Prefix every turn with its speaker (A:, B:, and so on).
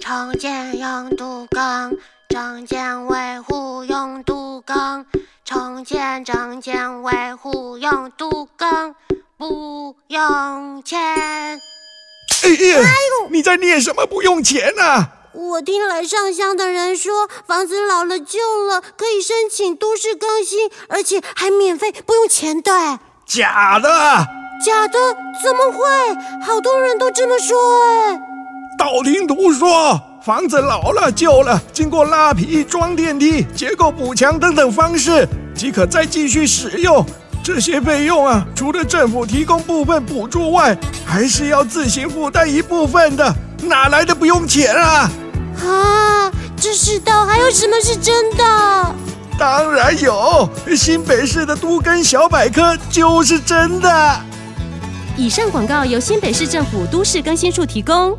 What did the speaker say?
A: 重建用杜更，重建维护用杜更，重建重建维护用杜更，不用钱。
B: 哎呀，哎呦，你在念什么？不用钱啊？
A: 我听来上香的人说，房子老了旧了，可以申请都市更新，而且还免费，不用钱的。
B: 假的？
A: 假的？怎么会？好多人都这么说哎。
B: 道听途说，房子老了旧了，经过拉皮、装电梯、结构补墙等等方式，即可再继续使用。这些费用啊，除了政府提供部分补助外，还是要自行负担一部分的。哪来的不用钱啊？
A: 啊，这世道还有什么是真的？
B: 当然有，新北市的都跟小百科就是真的。
C: 以上广告由新北市政府都市更新处提供。